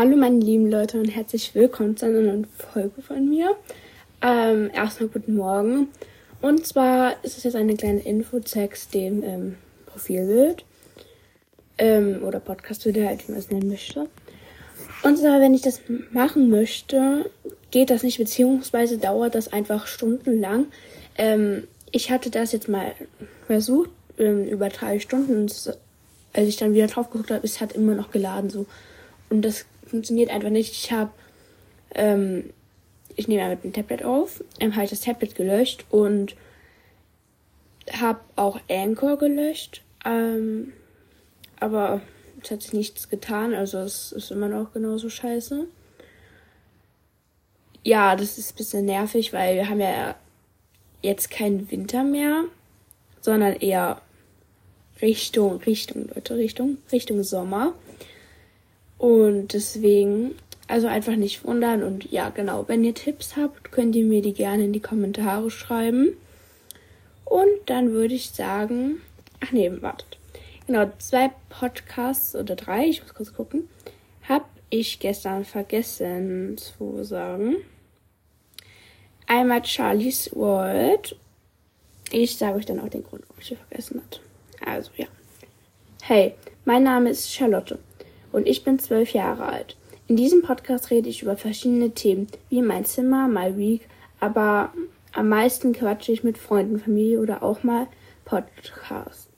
Hallo meine lieben Leute und herzlich willkommen zu einer neuen Folge von mir. Ähm, erstmal guten Morgen. Und zwar ist es jetzt eine kleine Info zwecks dem ähm, Profilbild. Ähm, oder Podcast wieder, halt, wie man es nennen möchte. Und zwar, wenn ich das machen möchte, geht das nicht, beziehungsweise dauert das einfach stundenlang. Ähm, ich hatte das jetzt mal versucht, ähm, über drei Stunden. Und als ich dann wieder drauf geguckt habe, es hat immer noch geladen so. Und das funktioniert einfach nicht. Ich habe, ähm, ich nehme mit dem Tablet auf, ähm, habe ich das Tablet gelöscht und habe auch Anchor gelöscht. Ähm, aber es hat sich nichts getan, also es ist immer noch genauso scheiße. Ja, das ist ein bisschen nervig, weil wir haben ja jetzt keinen Winter mehr, sondern eher Richtung, Richtung, Leute, Richtung, Richtung Sommer. Und deswegen, also einfach nicht wundern. Und ja, genau, wenn ihr Tipps habt, könnt ihr mir die gerne in die Kommentare schreiben. Und dann würde ich sagen, ach nee, wartet. Genau, zwei Podcasts oder drei, ich muss kurz gucken, habe ich gestern vergessen zu sagen. Einmal Charlie's World. Ich sage euch dann auch den Grund, warum ich sie vergessen habe. Also ja. Hey, mein Name ist Charlotte und ich bin zwölf Jahre alt. In diesem Podcast rede ich über verschiedene Themen, wie mein Zimmer, my week, aber am meisten quatsche ich mit Freunden, Familie oder auch mal Podcasts.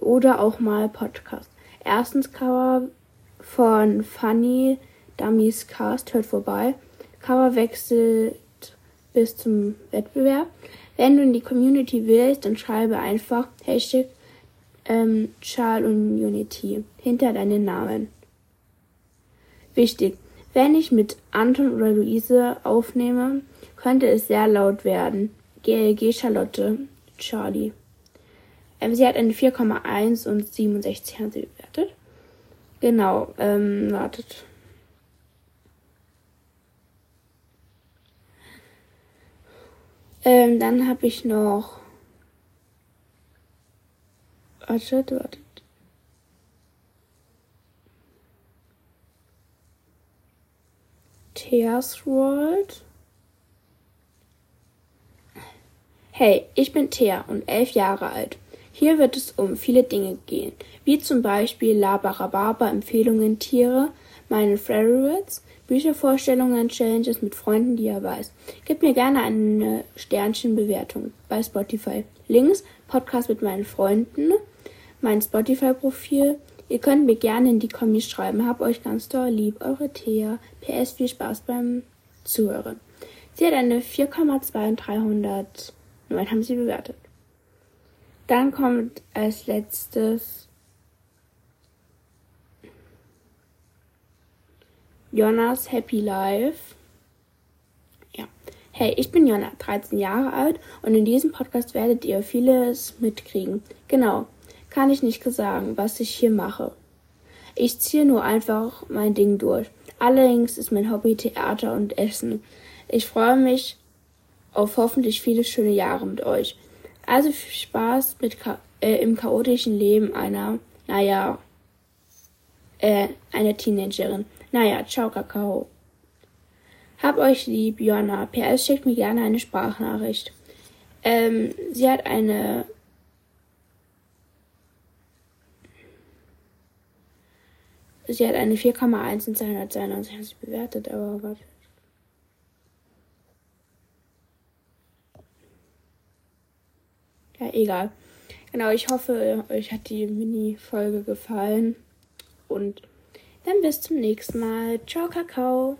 Oder auch mal Podcasts. Erstens Cover von Funny Dummies Cast, hört vorbei. Cover wechselt bis zum Wettbewerb. Wenn du in die Community willst, dann schreibe einfach Hashtag ähm, Char und Unity hinter deinen Namen. Wichtig, wenn ich mit Anton oder Luise aufnehme, könnte es sehr laut werden. GLG Charlotte Charlie. Ähm, sie hat eine 4,1 und 67 haben sie bewertet. Genau, ähm, wartet. Ähm, dann habe ich noch Wartet, wartet. Theas World. Hey, ich bin Thea und elf Jahre alt. Hier wird es um viele Dinge gehen, wie zum Beispiel Labarababa, Empfehlungen, Tiere, meine Favorites, Büchervorstellungen, Challenges mit Freunden, die er weiß. Gib mir gerne eine Sternchenbewertung bei Spotify. Links, Podcast mit meinen Freunden, mein Spotify-Profil. Ihr könnt mir gerne in die Kommis schreiben. Hab euch ganz doll lieb. Eure Thea. PS, viel Spaß beim Zuhören. Sie hat eine 4,2 und 300. Nein, haben sie bewertet. Dann kommt als letztes Jonas Happy Life. Ja. Hey, ich bin Jonna, 13 Jahre alt und in diesem Podcast werdet ihr vieles mitkriegen. Genau kann ich nicht sagen, was ich hier mache. Ich ziehe nur einfach mein Ding durch. Allerdings ist mein Hobby Theater und Essen. Ich freue mich auf hoffentlich viele schöne Jahre mit euch. Also viel Spaß mit äh, im chaotischen Leben einer, naja, äh, einer Teenagerin. Naja, ciao Kakao. Hab euch lieb, Jonna. PS schickt mir gerne eine Sprachnachricht. Ähm, sie hat eine Sie hat eine 4,1 und 292 haben sie bewertet, aber warte. Ja, egal. Genau, ich hoffe, euch hat die Mini-Folge gefallen. Und dann bis zum nächsten Mal. Ciao, Kakao.